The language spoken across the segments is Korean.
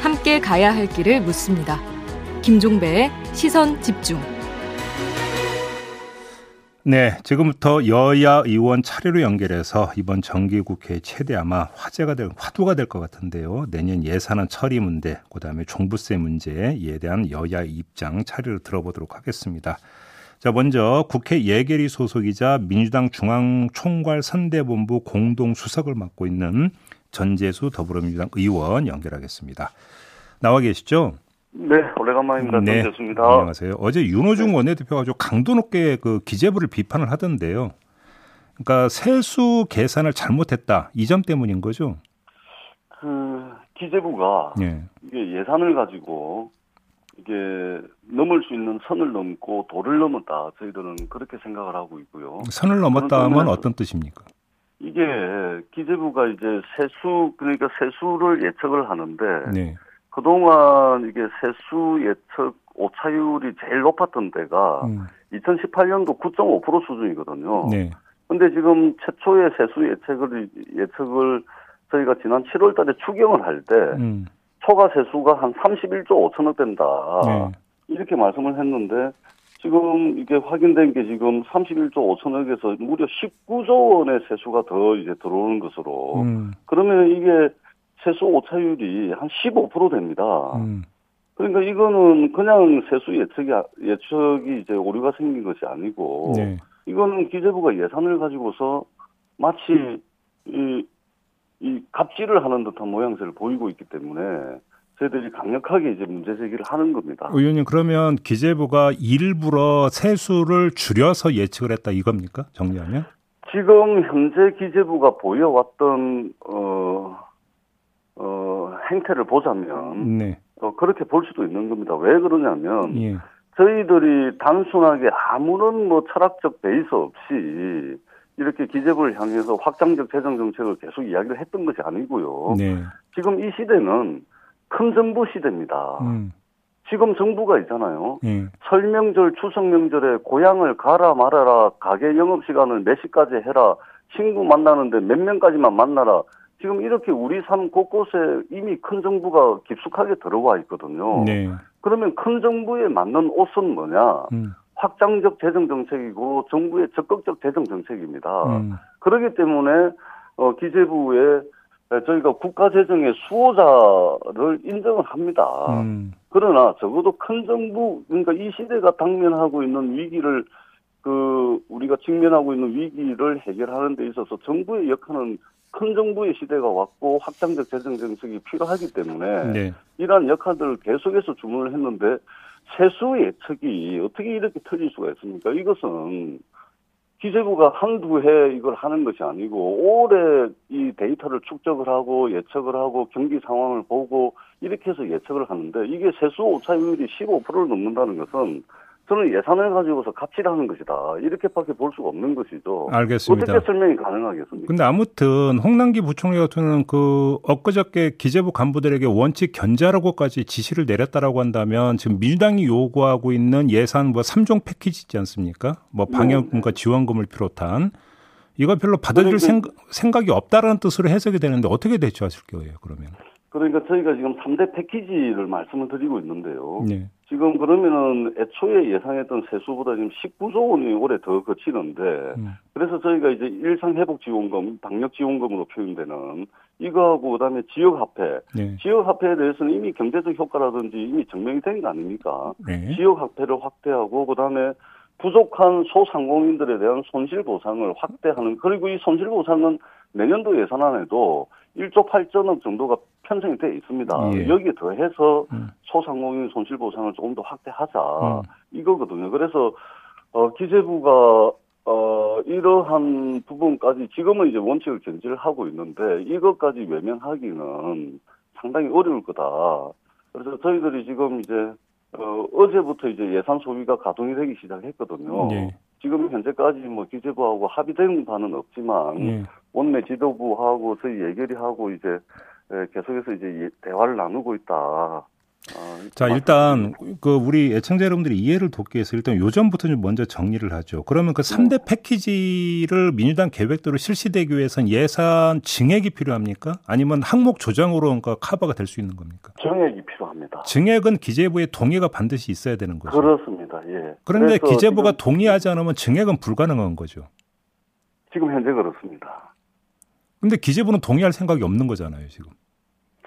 함께 가야 할 길을 묻습니다. 김종배의 시선 집중. 네, 지금부터 여야 의원 차례로 연결해서 이번 정기국회 최대 아마 화제가 될 화두가 될 것 같은데요. 내년 예산안 처리 문제, 그다음에 종부세 문제에 대한 여야 입장 차례로 들어보도록 하겠습니다. 자, 먼저 국회 예결위 소속이자 민주당 중앙총괄 선대본부 공동 수석을 맡고 있는 전재수 더불어민주당 의원 연결하겠습니다. 나와 계시죠? 네, 오래간만입니다. 네, 전재수입니다. 안녕하세요. 어제 윤호중 네. 원내대표가 아주 강도 높게 그 기재부를 비판을 하던데요. 그러니까 세수 계산을 잘못했다 이 점 때문인 거죠? 그 기재부가 네. 이게 예산을 가지고 이게 넘을 수 있는 선을 넘고 도를 넘었다. 저희들은 그렇게 생각을 하고 있고요. 선을 넘었다 하면 어떤 뜻입니까? 이게 기재부가 이제 세수 그러니까 세수를 예측을 하는데 네. 그동안 이게 세수 예측 오차율이 제일 높았던 때가 음. 2018년도 9.5% 수준이거든요. 네. 근데 지금 최초의 세수 예측을 예측을 저희가 지난 7월 달에 추경을 할때 음. 초과 세수가 한 31조 5천억 된다. 네. 이렇게 말씀을 했는데 지금 이게 확인된 게 지금 31조 5천억에서 무려 19조 원의 세수가 더 이제 들어오는 것으로 음. 그러면 이게 세수 오차율이 한 15% 됩니다. 음. 그러니까 이거는 그냥 세수 예측이 예측이 이제 오류가 생긴 것이 아니고 네. 이거는 기재부가 예산을 가지고서 마치 이, 이 갑질을 하는 듯한 모양새를 보이고 있기 때문에 저희들이 강력하게 이제 문제 제기를 하는 겁니다. 의원님 그러면 기재부가 일부러 세수를 줄여서 예측을 했다 이겁니까? 정리하면? 지금 현재 기재부가 보여왔던 어, 어, 행태를 보자면 네. 어, 그렇게 볼 수도 있는 겁니다. 왜 그러냐면 예. 저희들이 단순하게 아무런 뭐 철학적 베이스 없이 이렇게 기재부를 향해서 확장적 재정 정책을 계속 이야기를 했던 것이 아니고요. 네. 지금 이 시대는 큰 정부 시대입니다. 음. 지금 정부가 있잖아요. 예. 설명절, 추석 명절에 고향을 가라 말아라, 가게 영업 시간을 몇 시까지 해라, 친구 만나는데 몇 명까지만 만나라. 지금 이렇게 우리 삶 곳곳에 이미 큰 정부가 깊숙하게 들어와 있거든요. 네. 그러면 큰 정부에 맞는 옷은 뭐냐? 음. 확장적 재정 정책이고 정부의 적극적 재정 정책입니다. 음. 그렇기 때문에 어, 기재부에 네, 저희가 국가 재정의 수호자를 인정을 합니다. 음. 그러나 적어도 큰 정부 그러니까 이 시대가 당면하고 있는 위기를 그 우리가 직면하고 있는 위기를 해결하는 데 있어서 정부의 역할은 큰 정부의 시대가 왔고 확장적 재정 정책이 필요하기 때문에 네. 이러한 역할들을 계속해서 주문을 했는데 세수 예측이 어떻게 이렇게 터질 수가 있습니까? 이것은 기재부가 한두 해 이걸 하는 것이 아니고 올해 이 데이터를 축적을 하고 예측을 하고 경기 상황을 보고 이렇게 해서 예측을 하는데 이게 세수 오차율이 15%를 넘는다는 것은 저는 예산을 가지고서 갑질하는 것이다. 이렇게밖에 볼 수가 없는 것이죠. 알겠습니다. 어떻게 설명이 가능하겠습니까? 근데 아무튼 홍남기 부총리 같은 경우는 그 엊그저께 기재부 간부들에게 원칙 견제하라고까지 지시를 내렸다라고 한다면 지금 민주당이 요구하고 있는 예산 뭐 3종 패키지 있지 않습니까? 뭐 방역금과 네. 지원금을 비롯한 이거 별로 받아줄 그러니까, 생각이 없다라는 뜻으로 해석이 되는데 어떻게 대처하실 거예요, 그러면? 그러니까 저희가 지금 3대 패키지를 말씀을 드리고 있는데요. 네. 지금 그러면은 애초에 예상했던 세수보다 지금 19조 원이 올해 더 거치는데 음. 그래서 저희가 이제 일상 회복 지원금, 방역 지원금으로 표현되는 이거하고 그다음에 지역 화폐, 네. 지역 화폐에 대해서는 이미 경제적 효과라든지 이미 증명이 된 거 아닙니까? 네. 지역 화폐를 확대하고 그다음에 부족한 소상공인들에 대한 손실 보상을 확대하는 그리고 이 손실 보상은 내년도 예산안에도 1조 8천억 정도가 편성이 되어 있습니다. 예. 여기에 더해서 음. 소상공인 손실 보상을 조금 더 확대하자 음. 이거거든요. 그래서 어, 기재부가 어, 이러한 부분까지 지금은 이제 원칙을 견지를 하고 있는데 이것까지 외면하기는 상당히 어려울 거다. 그래서 저희들이 지금 이제 어, 어제부터 이제 예산 소위가 가동이 되기 시작했거든요. 예. 지금 현재까지 뭐 기재부하고 합의된 바는 없지만 예. 원내 지도부하고 저희 예결위하고 이제 계속해서 이제 대화를 나누고 있다. 아, 자 일단 그 우리 애청자 여러분들이 이해를 돕기 위해서 일단 요점부터 좀 먼저 정리를 하죠. 그러면 그 3대 패키지를 민주당 계획대로 실시되기 위해선 예산 증액이 필요합니까? 아니면 항목 조정으로 그러니까 커버가 될 수 있는 겁니까? 증액이 필요합니다. 증액은 기재부의 동의가 반드시 있어야 되는 거죠. 그렇습니다. 예. 그런데 기재부가 동의하지 않으면 증액은 불가능한 거죠. 지금 현재 그렇습니다. 근데 기재부는 동의할 생각이 없는 거잖아요, 지금.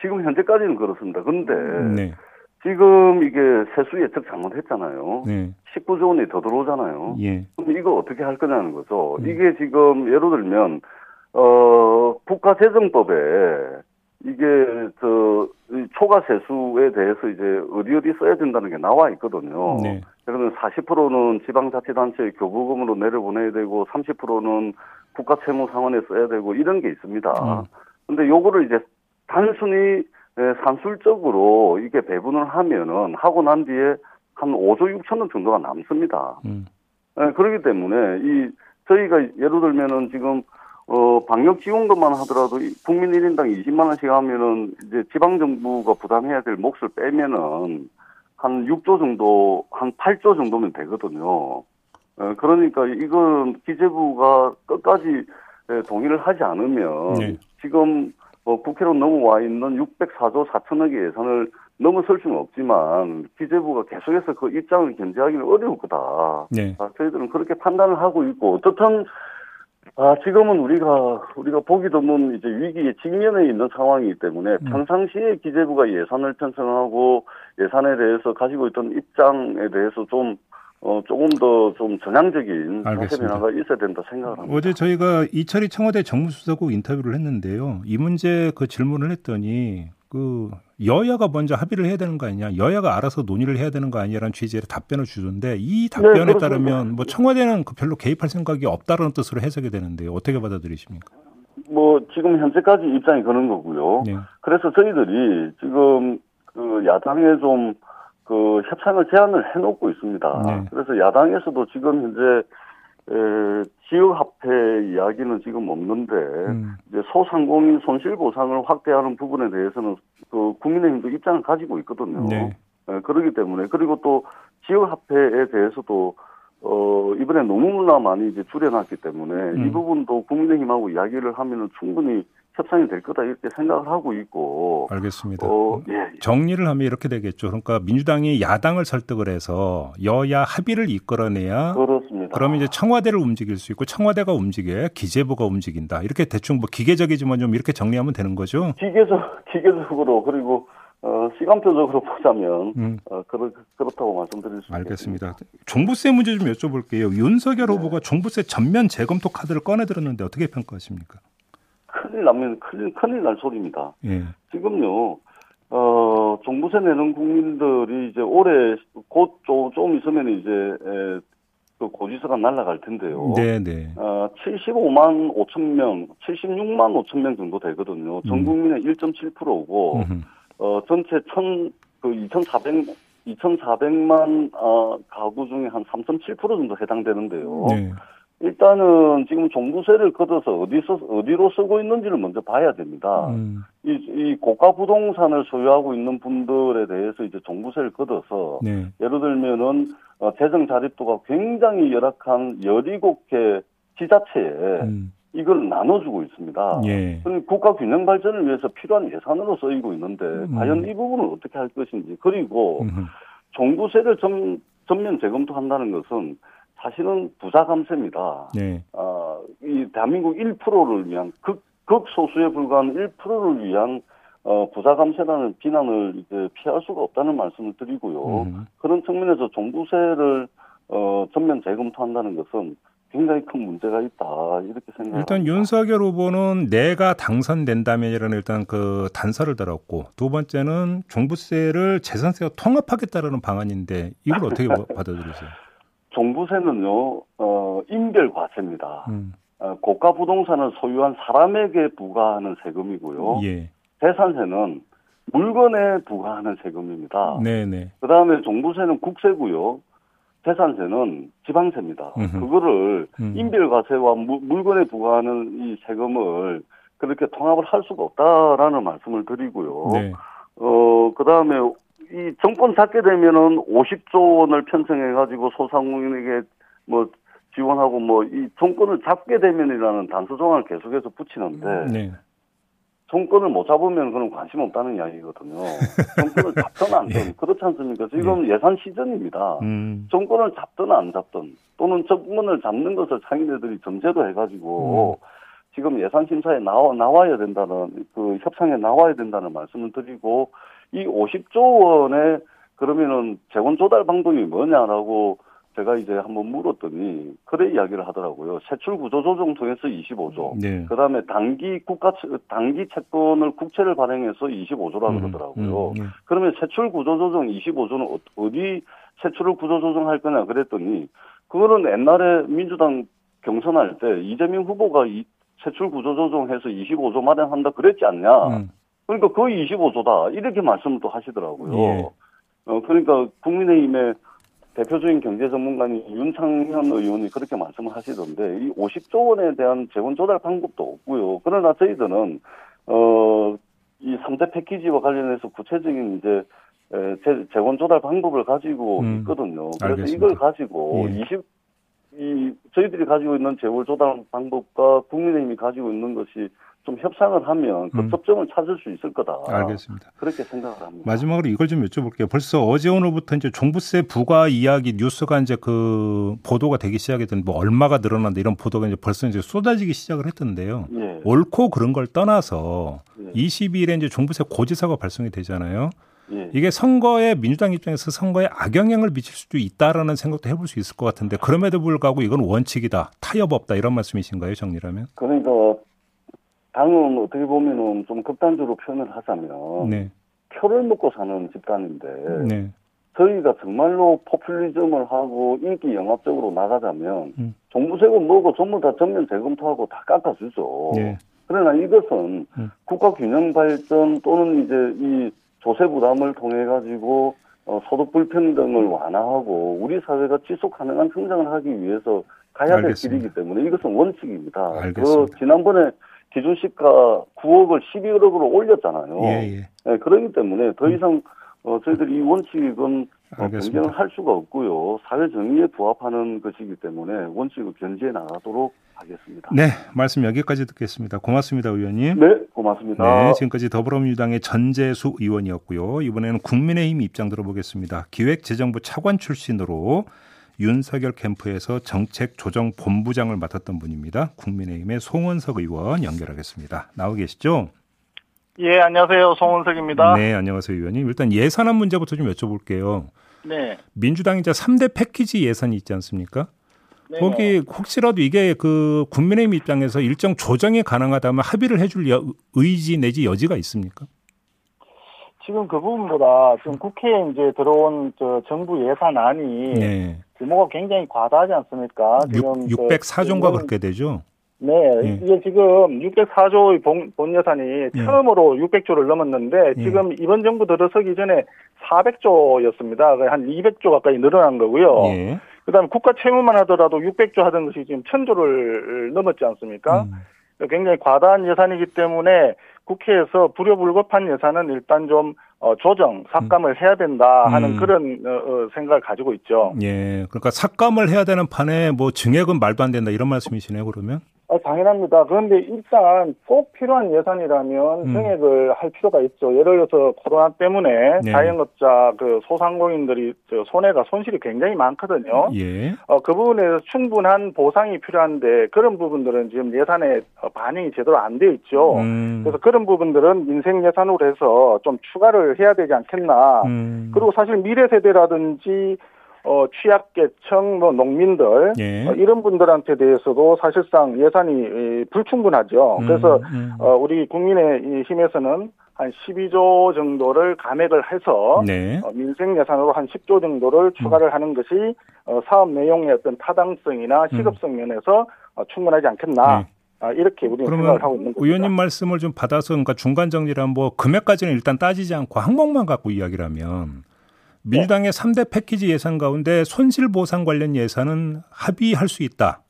지금 현재까지는 그렇습니다. 그런데 네. 지금 이게 세수 예측 잘못했잖아요. 네. 19조 원이 더 들어오잖아요. 예. 그럼 이거 어떻게 할 거냐는 거죠. 음. 이게 지금 예를 들면 어 국가재정법에 이게 저 초과 세수에 대해서 이제 어디 어디 써야 된다는 게 나와 있거든요. 네. 그러면 40%는 지방자치단체 교부금으로 내려보내야 되고 30%는 국가채무상원에 써야 되고 이런 게 있습니다. 음. 근데 요거를 이제 단순히 산술적으로 이게 배분을 하면은 하고 난 뒤에 한 5조 6천 원 정도가 남습니다. 음. 네, 그렇기 때문에 이 저희가 예를 들면은 지금 어 방역 지원금만 하더라도 국민 1인당 20만 원씩 하면은 이제 지방 정부가 부담해야 될 몫을 빼면은 한 6조 정도 한 8조 정도면 되거든요. 어, 그러니까 이건 기재부가 끝까지 동의를 하지 않으면 네. 지금 뭐 국회로 넘어와 있는 604조 4천억의 예산을 넘어설 수는 없지만 기재부가 계속해서 그 입장을 견제하기는 어려울 거다. 네. 아, 저희들은 그렇게 판단을 하고 있고 어떻든 아 지금은 우리가 우리가 보기 드문 이제 위기에 직면해 있는 상황이기 때문에 음. 평상시에 기재부가 예산을 편성하고 예산에 대해서 가지고 있던 입장에 대해서 좀 어, 조금 더 좀 전향적인 변화가 있어야 된다 생각을 합니다. 어제 저희가 이철희 청와대 정무수석하고 인터뷰를 했는데요. 이 문제 그 질문을 했더니 그 여야가 먼저 합의를 해야 되는 거 아니냐, 여야가 알아서 논의를 해야 되는 거 아니냐라는 취지의 답변을 주던데 이 답변에 네, 따르면 뭐 청와대는 그 별로 개입할 생각이 없다는 뜻으로 해석이 되는데 어떻게 받아들이십니까? 뭐 지금 현재까지 입장이 그런 거고요. 네. 그래서 저희들이 지금 그 야당에 좀 그 협상을 제안을 해놓고 있습니다. 네. 그래서 야당에서도 지금 현재 에, 지역화폐 이야기는 지금 없는데 음. 이제 소상공인 손실 보상을 확대하는 부분에 대해서는 그 국민의힘도 입장을 가지고 있거든요. 네. 에, 그렇기 때문에 그리고 또 지역화폐에 대해서도 어 이번에 너무나 많이 이제 줄여놨기 때문에 음. 이 부분도 국민의힘하고 이야기를 하면은 충분히 협상이 될 거다 이렇게 생각을 하고 있고. 알겠습니다. 어, 예, 예. 정리를 하면 이렇게 되겠죠. 그러니까 민주당이 야당을 설득을 해서 여야 합의를 이끌어내야. 그렇습니다. 그러면 이제 청와대를 움직일 수 있고 청와대가 움직여야 기재부가 움직인다. 이렇게 대충 뭐 기계적이지만 좀 이렇게 정리하면 되는 거죠. 기계적 기계적으로 그리고 어, 시간표적으로 보자면 음. 어, 그렇, 그렇다고 말씀드릴 수 알겠습니다. 있겠습니다. 종부세 문제 좀 여쭤볼게요. 윤석열 네. 후보가 종부세 전면 재검토 카드를 꺼내들었는데 어떻게 평가하십니까? 큰일 나면 큰일, 큰일 날 소리입니다. 예. 지금요, 어, 종부세 내는 국민들이 이제 올해 곧 좀, 좀 있으면 이제, 에, 그 고지서가 날라갈 텐데요. 네네. 네. 어, 75만 5천 명, 76만 5천 명 정도 되거든요. 전 음. 국민의 음. 1.7%고, 어, 전체 천, 그 2,400, 2,400만, 어, 가구 중에 한 3.7% 정도 해당되는데요. 네. 일단은 지금 종부세를 걷어서 어디서 어디로 쓰고 있는지를 먼저 봐야 됩니다. 음. 이, 이 고가 부동산을 소유하고 있는 분들에 대해서 이제 종부세를 걷어서 네. 예를 들면은 어, 재정 자립도가 굉장히 열악한 17개 지자체에 음. 이걸 나눠주고 있습니다. 예. 국가 균형 발전을 위해서 필요한 예산으로 쓰이고 있는데 음. 과연 이 부분을 어떻게 할 것인지 그리고 음. 종부세를 전, 전면 재검토한다는 것은 사실은 부자 감세입니다. 네. 어, 이 대한민국 1%를 위한 극, 극소수에 불과한 1%를 위한 어, 부자 감세라는 비난을 이제 피할 수가 없다는 말씀을 드리고요. 음. 그런 측면에서 종부세를 어, 전면 재검토한다는 것은 굉장히 큰 문제가 있다 이렇게 생각합니다. 일단 윤석열 후보는 내가 당선된다면이라는 일단 그 단서를 들었고 두 번째는 종부세를 재산세와 통합하겠다라는 방안인데 이걸 어떻게 받아들이세요? 종부세는요, 어, 인별 과세입니다. 음. 어, 고가 부동산을 소유한 사람에게 부과하는 세금이고요. 예. 재산세는 물건에 부과하는 세금입니다. 네네. 그 다음에 종부세는 국세고요. 재산세는 지방세입니다. 음흠. 그거를 음. 인별과세와 무, 물건에 부과하는 이 세금을 그렇게 통합을 할 수가 없다라는 말씀을 드리고요. 네. 어, 그 다음에 이 정권 잡게 되면은 50조 원을 편성해가지고 소상공인에게 뭐 지원하고 뭐 이 정권을 잡게 되면이라는 단서 조항을 계속해서 붙이는데 네. 정권을 못 잡으면 그런 관심 없다는 이야기거든요. 정권을 잡든 안 잡든 예. 그렇지 않습니까? 지금 예. 산 시즌입니다. 음. 정권을 잡든 안 잡든 또는 정권을 잡는 것을 상인들이 점제도 해가지고 음. 지금 예산 심사에 나와 나와야 된다는 그 협상에 나와야 된다는 말씀을 드리고 이 50조 원의 그러면은 재원 조달 방법이 뭐냐라고 제가 이제 한번 물었더니 그래 이야기를 하더라고요. 세출 구조 조정 통해서 25조. 네. 그다음에 단기 국가 단기 채권을 국채를 발행해서 25조라 음, 그러더라고요. 음, 네. 그러면 세출 구조 조정 25조는 어, 어디 세출을 구조 조정할 거냐 그랬더니 그거는 옛날에 민주당 경선할 때 이재명 후보가 이 세출 구조 조정해서 25조 마련한다 그랬지 않냐. 음. 그러니까 거의 25조다 이렇게 말씀을 또 하시더라고요. 예. 어 그러니까 국민의힘의 대표적인 경제 전문가인 윤창현 의원이 그렇게 말씀을 하시던데 이 50조 원에 대한 재원 조달 방법도 없고요. 그러나 저희들은 어 이 3대 패키지와 관련해서 구체적인 이제 재, 재원 조달 방법을 가지고 음, 있거든요. 그래서 알겠습니다. 이걸 가지고 예. 20, 이, 저희들이 가지고 있는 재원 조달 방법과 국민의힘이 가지고 있는 것이 좀 협상을 하면 그 음. 접점을 찾을 수 있을 거다. 알겠습니다. 그렇게 생각을 합니다. 마지막으로 이걸 좀 여쭤볼게요. 벌써 어제 오늘부터 이제 종부세 부과 이야기 뉴스가 이제 그 보도가 되기 시작했던 뭐 얼마가 늘어난다 이런 보도가 이제 벌써 이제 쏟아지기 시작을 했던데요. 예. 옳고 그런 걸 떠나서 예. 22일에 이제 종부세 고지서가 발송이 되잖아요. 예. 이게 선거에 민주당 입장에서 선거에 악영향을 미칠 수도 있다라는 생각도 해볼 수 있을 것 같은데 그럼에도 불구하고 이건 원칙이다 타협 없다 이런 말씀이신가요 정리라면? 그러니까 당은 어떻게 보면은 좀 극단적으로 표현을 하자면 네. 표를 먹고 사는 집단인데 네. 저희가 정말로 포퓰리즘을 하고 인기 영합적으로 나가자면 음. 종부세금 뭐고 전부 다 전면 재검토하고 다 깎아주죠. 네. 그러나 이것은 음. 국가 균형 발전 또는 이제 이 조세 부담을 통해 가지고 어, 소득 불평등을 완화하고 우리 사회가 지속 가능한 성장을 하기 위해서 가야 될 알겠습니다. 길이기 때문에 이것은 원칙입니다. 그 알겠습니다. 그 지난번에 기준 시가 9억을 12억으로 올렸잖아요. 예, 예. 네, 그렇기 때문에 더 이상 어, 저희들이 이 원칙은 어, 변경을 할 수가 없고요. 사회 정의에 부합하는 것이기 때문에 원칙을 견지해 나가도록 하겠습니다. 네, 말씀 여기까지 듣겠습니다. 고맙습니다, 의원님. 네, 고맙습니다. 네, 지금까지 더불어민주당의 전재수 의원이었고요. 이번에는 국민의힘 입장 들어보겠습니다. 기획재정부 차관 출신으로 윤석열 캠프에서 정책 조정 본부장을 맡았던 분입니다. 국민의힘의 송원석 의원 연결하겠습니다. 나오 계시죠? 예, 안녕하세요. 송원석입니다. 네, 안녕하세요, 의원님. 일단 예산안 문제부터 좀 여쭤볼게요. 네. 민주당 이제 3대 패키지 예산이 있지 않습니까? 네. 거기 혹시라도 이게 그 국민의힘 입장에서 일정 조정이 가능하다면 합의를 해줄 의지 내지 여지가 있습니까? 지금 그 부분보다 지금 국회에 이제 들어온 저 정부 예산안이 네. 규모가 굉장히 과다하지 않습니까? 지금 6, 604조인가 그, 그렇게 되죠? 네, 네, 이게 지금 604조의 본, 본 예산이 네. 처음으로 600조를 넘었는데 네. 지금 이번 정부 들어서기 전에 400조였습니다. 한 200조 가까이 늘어난 거고요. 네. 그다음에 국가 채무만 하더라도 600조 하던 것이 지금 1000조를 넘었지 않습니까? 음. 굉장히 과다한 예산이기 때문에 국회에서 불효불급한 예산은 일단 좀 어, 조정, 삭감을 음. 해야 된다 하는 음. 그런 어, 어, 생각을 가지고 있죠. 예, 그러니까 삭감을 해야 되는 판에 뭐 증액은 말도 안 된다 이런 말씀이시네요, 그러면? 어, 당연합니다. 그런데 일단 꼭 필요한 예산이라면 음. 증액을 할 필요가 있죠. 예를 들어서 코로나 때문에 네. 자영업자 그 소상공인들이 저 손해가 손실이 굉장히 많거든요. 예. 어, 그 부분에서 충분한 보상이 필요한데 그런 부분들은 지금 예산에 어, 반영이 제대로 안 돼 있죠. 음. 그래서 그런 부분들은 민생 예산으로 해서 좀 추가를 해야 되지 않겠나. 음. 그리고 사실 미래 세대라든지 어, 취약계층, 뭐, 농민들, 예. 어, 이런 분들한테 대해서도 사실상 예산이 불충분하죠. 음, 그래서, 음. 어, 우리 국민의 힘에서는 한 12조 정도를 감액을 해서, 네. 어, 민생 예산으로 한 10조 정도를 추가를 음. 하는 것이, 어, 사업 내용의 어떤 타당성이나 음. 시급성 면에서 어, 충분하지 않겠나. 네. 아, 이렇게 우리는 생각을 하고 있는 거죠. 의원님 말씀을 좀 받아서 그러니까 중간 정리를 뭐 금액까지는 일단 따지지 않고 항목만 갖고 이야기를 하면 민주당의 네. 3대 패키지 예산 가운데 손실 보상 관련 예산은 합의할 수 있다.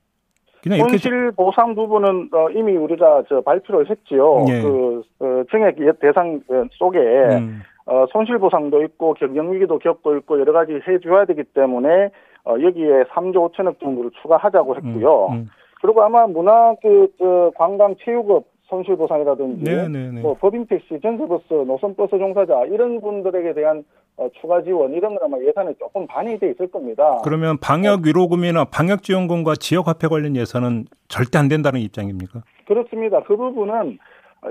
그냥 손실 보상 부분은 어, 이미 우리가 저 발표를 했지요. 예. 그 어, 증액 대상 속에 음. 어, 손실 보상도 있고 경영 위기도 겪고 있고 여러 가지 해줘야 되기 때문에 어, 여기에 3조 5천억 정도를 추가하자고 했고요. 음, 음. 그리고 아마 문화 그, 그 관광 체육업 손실보상이라든지 네네네. 네, 네. 뭐 법인택시, 전세버스, 노선버스 종사자 이런 분들에게 대한 어, 추가 지원 이런 건 아마 예산에 조금 반영돼 있을 겁니다. 그러면 방역 위로금이나 방역 지원금과 지역 화폐 관련 예산은 절대 안 된다는 입장입니까? 그렇습니다. 그 부분은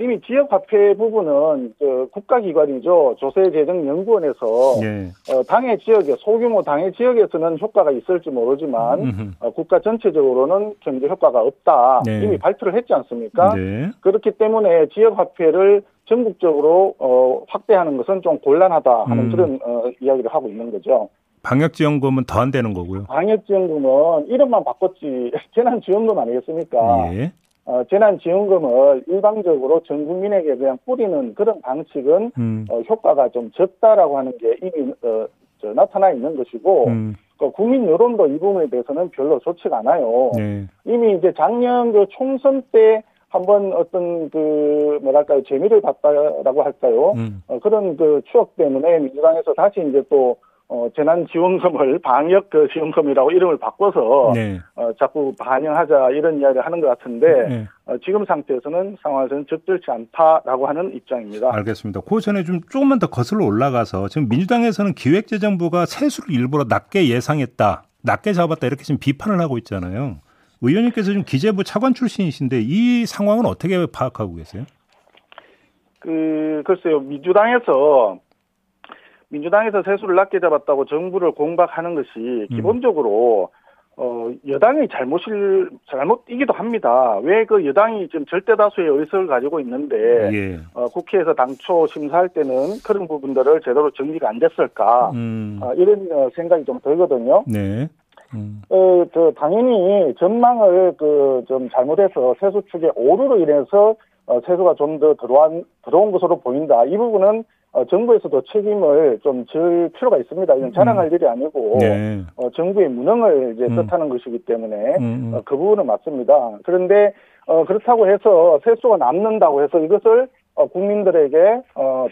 이미 지역화폐 부분은 그 국가기관이죠. 조세재정연구원에서 예. 어, 당해 지역에 소규모 당해 지역에서는 효과가 있을지 모르지만 어, 국가 전체적으로는 경제 효과가 없다. 네. 이미 발표를 했지 않습니까? 네. 그렇기 때문에 지역화폐를 전국적으로 어, 확대하는 것은 좀 곤란하다 하는 음. 그런 어, 이야기를 하고 있는 거죠. 방역지원금은 더 안 되는 거고요. 방역지원금은 이름만 바꿨지 재난지원금 아니겠습니까? 예. 어, 재난지원금을 일방적으로 전 국민에게 그냥 뿌리는 그런 방식은 음. 어, 효과가 좀 적다라고 하는 게 이미 어, 저, 나타나 있는 것이고 음. 그 국민 여론도 이 부분에 대해서는 별로 좋지가 않아요. 네. 이미 이제 작년 그 총선 때 한번 어떤 그 뭐랄까요 재미를 봤다라고 할까요? 음. 어, 그런 그 추억 때문에 민주당에서 다시 이제 또 어, 재난지원금을 방역 그 지원금이라고 이름을 바꿔서 네. 어, 자꾸 반영하자 이런 이야기를 하는 것 같은데 네. 어, 지금 상태에서는 상황에서는 적절치 않다라고 하는 입장입니다. 알겠습니다. 그 전에 좀 조금만 더 거슬러 올라가서 지금 민주당에서는 기획재정부가 세수를 일부러 낮게 예상했다, 낮게 잡았다 이렇게 지금 비판을 하고 있잖아요. 의원님께서 지금 기재부 차관 출신이신데 이 상황은 어떻게 파악하고 계세요? 그 글쎄요 민주당에서 민주당에서 세수를 낮게 잡았다고 정부를 공박하는 것이 음. 기본적으로 어, 여당의 잘못일, 잘못이기도 합니다. 왜 그 여당이 지금 절대 다수의 의석을 가지고 있는데, 예. 어, 국회에서 당초 심사할 때는 그런 부분들을 제대로 정리가 안 됐을까, 음. 어, 이런 어, 생각이 좀 들거든요. 네. 음. 어, 그, 당연히 전망을 그, 좀 잘못해서 세수 축의 오류로 인해서 어, 세수가 좀 더 들어온, 들어온 것으로 보인다. 이 부분은 어, 정부에서도 책임을 좀 질 필요가 있습니다. 이건 자랑할 음. 일이 아니고 네. 어, 정부의 무능을 이제 음. 뜻하는 것이기 때문에 음, 음. 어, 그 부분은 맞습니다. 그런데 어, 그렇다고 해서 세수가 남는다고 해서 이것을 어, 국민들에게 어,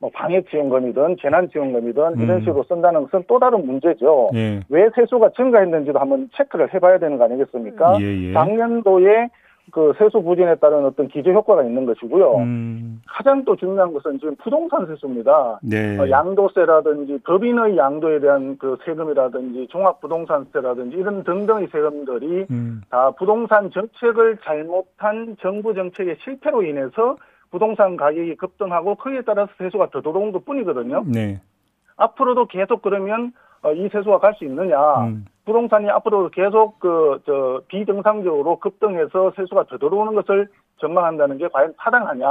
뭐 방역지원금이든 재난지원금이든 이런 음. 식으로 쓴다는 것은 또 다른 문제죠. 예. 왜 세수가 증가했는지도 한번 체크를 해봐야 되는 거 아니겠습니까? 예, 예. 작년도에 그 세수 부진에 따른 어떤 기저 효과가 있는 것이고요. 음. 가장 또 중요한 것은 지금 부동산 세수입니다. 네. 어, 양도세라든지 법인의 양도에 대한 그 세금이라든지 종합부동산세라든지 이런 등등의 세금들이 음. 다 부동산 정책을 잘못한 정부 정책의 실패로 인해서 부동산 가격이 급등하고 거기에 따라서 세수가 더 들어온 것 뿐이거든요. 네. 앞으로도 계속 그러면 어, 이 세수가 갈 수 있느냐. 음. 부동산이 앞으로 계속 그, 저, 비정상적으로 급등해서 세수가 더 들어오는 것을 전망한다는 게 과연 타당하냐.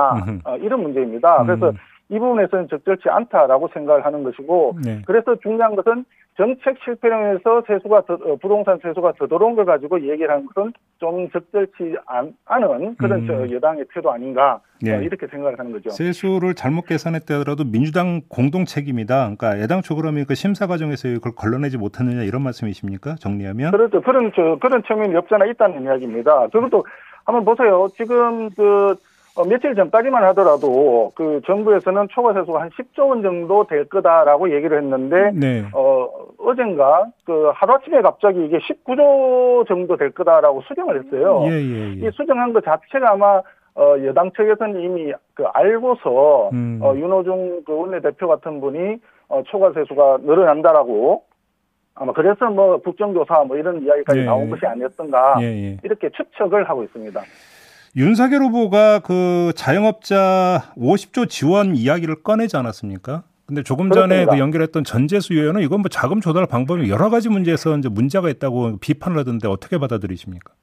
어, 이런 문제입니다. 음. 그래서 이 부분에서는 적절치 않다라고 생각을 하는 것이고, 네. 그래서 중요한 것은 정책 실패로 인해서 세수가 더, 어, 부동산 세수가 더 들어온 걸 가지고 얘기를 하는 것은 좀 적절치 않, 은 그런 음. 여당의 태도 아닌가 네. 어, 이렇게 생각을 하는 거죠. 세수를 잘못 계산했더라도 민주당 공동 책임이다. 그러니까 애당초 그러면 그 심사 과정에서 그걸 걸러내지 못했느냐 이런 말씀이십니까? 정리하면 그렇죠. 그런 저, 그런 측면이 없잖아 있다는 이야기입니다. 그것도 한번 보세요. 지금 그 어, 며칠 전까지만 하더라도 그 정부에서는 초과 세수가 한 10조 원 정도 될 거다라고 얘기를 했는데 네. 어 어젠가 그 하루아침에 갑자기 이게 19조 정도 될 거다라고 수정을 했어요. 예, 예, 예. 이 수정한 것 자체가 아마 어 여당 측에서는 이미 그 알고서 음. 어 윤호중 그 원내대표 같은 분이 어 초과 세수가 늘어난다라고 아마 그래서 뭐 국정조사 뭐 이런 이야기까지 예, 나온 것이 아니었던가 예, 예. 이렇게 추측을 하고 있습니다. 윤석열 후보가 그 자영업자 50조 지원 이야기를 꺼내지 않았습니까? 근데 조금 전에 그 연결했던 전재수 의원은 이건 뭐 자금 조달 방법이 여러 가지 문제에서 이제 문제가 있다고 비판을 하던데 어떻게 받아들이십니까?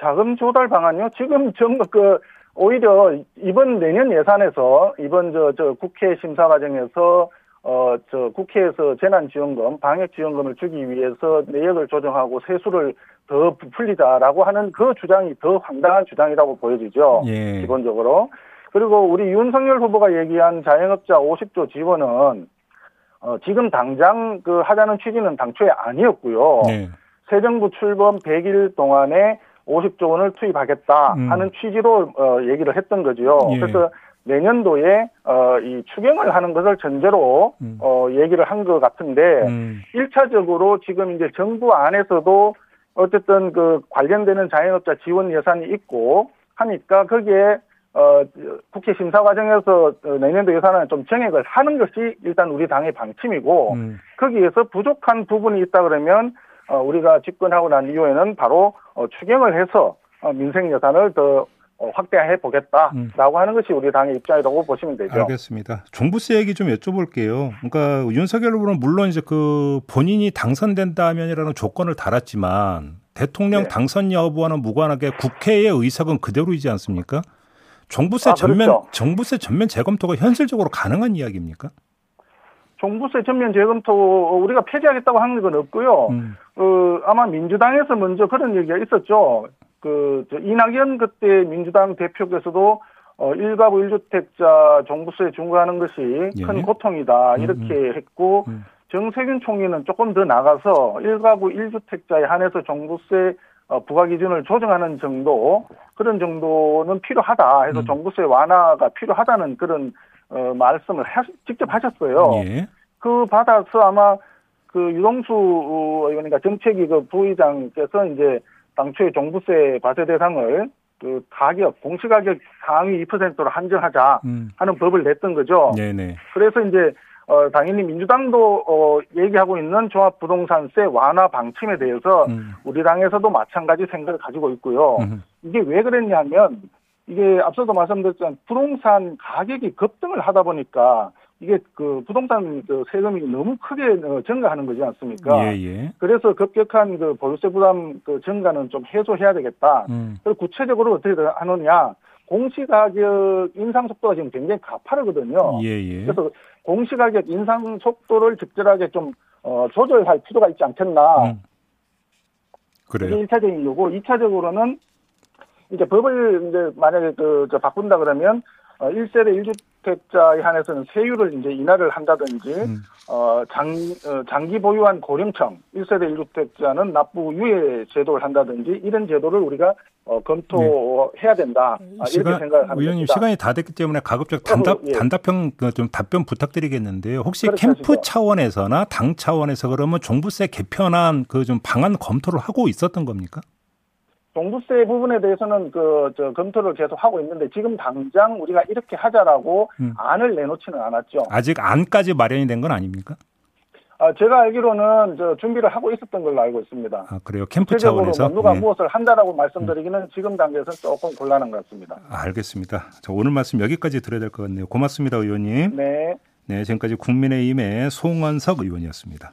자금 조달 방안요? 지금 전그 오히려 이번 내년 예산에서 이번 저, 저 국회 심사 과정에서 어, 저 국회에서 재난지원금, 방역지원금을 주기 위해서 내역을 조정하고 세수를 더 부풀리자라고 하는 그 주장이 더 황당한 주장이라고 보여지죠. 예. 기본적으로. 그리고 우리 윤석열 후보가 얘기한 자영업자 50조 지원은 어, 지금 당장 그 하자는 취지는 당초에 아니었고요. 네. 새 정부 출범 100일 동안에 50조 원을 투입하겠다 음. 하는 취지로 어, 얘기를 했던 거죠. 예. 그래서 내년도에 어, 이 추경을 하는 것을 전제로 음. 어, 얘기를 한 것 같은데 음. 1차적으로 지금 이제 정부 안에서도 어쨌든 그 관련되는 자영업자 지원 예산이 있고 하니까 거기에 어, 국회 심사 과정에서 내년도 예산을 좀 정액을 하는 것이 일단 우리 당의 방침이고 음. 거기에서 부족한 부분이 있다 그러면 어, 우리가 집권하고 난 이후에는 바로 어, 추경을 해서 어, 민생 예산을 더 어, 확대해 보겠다라고 음. 하는 것이 우리 당의 입장이라고 보시면 되죠. 알겠습니다. 종부세 얘기 좀 여쭤볼게요. 그러니까 윤석열 후보는 물론 이제 그 본인이 당선된다면이라는 조건을 달았지만 대통령 네. 당선 여부와는 무관하게 국회의 의석은 그대로이지 않습니까? 종부세 아, 전면 그렇죠. 종부세 전면 재검토가 현실적으로 가능한 이야기입니까? 종부세 전면 재검토 우리가 폐지하겠다고 하는 건 없고요. 음. 어, 아마 민주당에서 먼저 그런 얘기가 있었죠. 그 이낙연 그때 민주당 대표께서도 어, 1가구 1주택자 종부세 중과하는 것이 예. 큰 고통이다 음, 이렇게 음, 했고 음. 정세균 총리는 조금 더 나가서 1가구 1주택자에 한해서 종부세 어, 부과 기준을 조정하는 정도 그런 정도는 필요하다 해서 음. 종부세 완화가 필요하다는 그런 어, 말씀을 하, 직접 하셨어요. 예. 그 받아서 아마 그 유동수 의원이니까 정책위 그 부의장께서 이제 당초에 종부세 과세 대상을 그 가격 공시가격 상위 2%로 한정하자 음. 하는 법을 냈던 거죠. 네네. 그래서 이제 어 당연히 민주당도 어 얘기하고 있는 종합부동산세 완화 방침에 대해서 음. 우리 당에서도 마찬가지 생각을 가지고 있고요. 음. 이게 왜 그랬냐면 이게 앞서도 말씀드렸지만 부동산 가격이 급등을 하다 보니까 이게 그 부동산 그 세금이 너무 크게 어, 증가하는 거지 않습니까? 예, 예. 그래서 급격한 그 보유세 부담 그 증가는 좀 해소해야 되겠다. 음. 그리고 구체적으로 어떻게 하느냐? 공시가격 인상 속도가 지금 굉장히 가파르거든요. 예, 예. 그래서 공시가격 인상 속도를 적절하게 좀 어, 조절할 필요가 있지 않겠나. 음. 그래요. 이게 1차적인 거고 2차적으로는 이제 법을 이제 만약에 그, 저 바꾼다 그러면 어, 1세대 1주택자에 한해서는 세율을 이제 인하를 한다든지, 음. 어, 장, 어, 장기 보유한 고령층 1세대 1주택자는 납부 유예 제도를 한다든지, 이런 제도를 우리가 어, 검토해야 된다. 아, 시간, 이렇게 생각을 합니다. 의원님 시간이 다 됐기 때문에 가급적 단답, 예. 단답형 그좀 답변 부탁드리겠는데요. 혹시 캠프 하시죠. 차원에서나 당 차원에서 그러면 종부세 개편안 그 좀 방안 검토를 하고 있었던 겁니까? 종부세 부분에 대해서는 그, 저, 검토를 계속 하고 있는데 지금 당장 우리가 이렇게 하자라고 음. 안을 내놓지는 않았죠. 아직 안까지 마련이 된 건 아닙니까? 아, 제가 알기로는 저 준비를 하고 있었던 걸로 알고 있습니다. 아, 그래요? 캠프 차원에서? 누가 네. 무엇을 한다라고 말씀드리기는 음. 지금 단계에서 조금 곤란한 것 같습니다. 아, 알겠습니다. 자, 오늘 말씀 여기까지 드려야 될 것 같네요. 고맙습니다, 의원님. 네. 네, 지금까지 국민의힘의 송원석 의원이었습니다.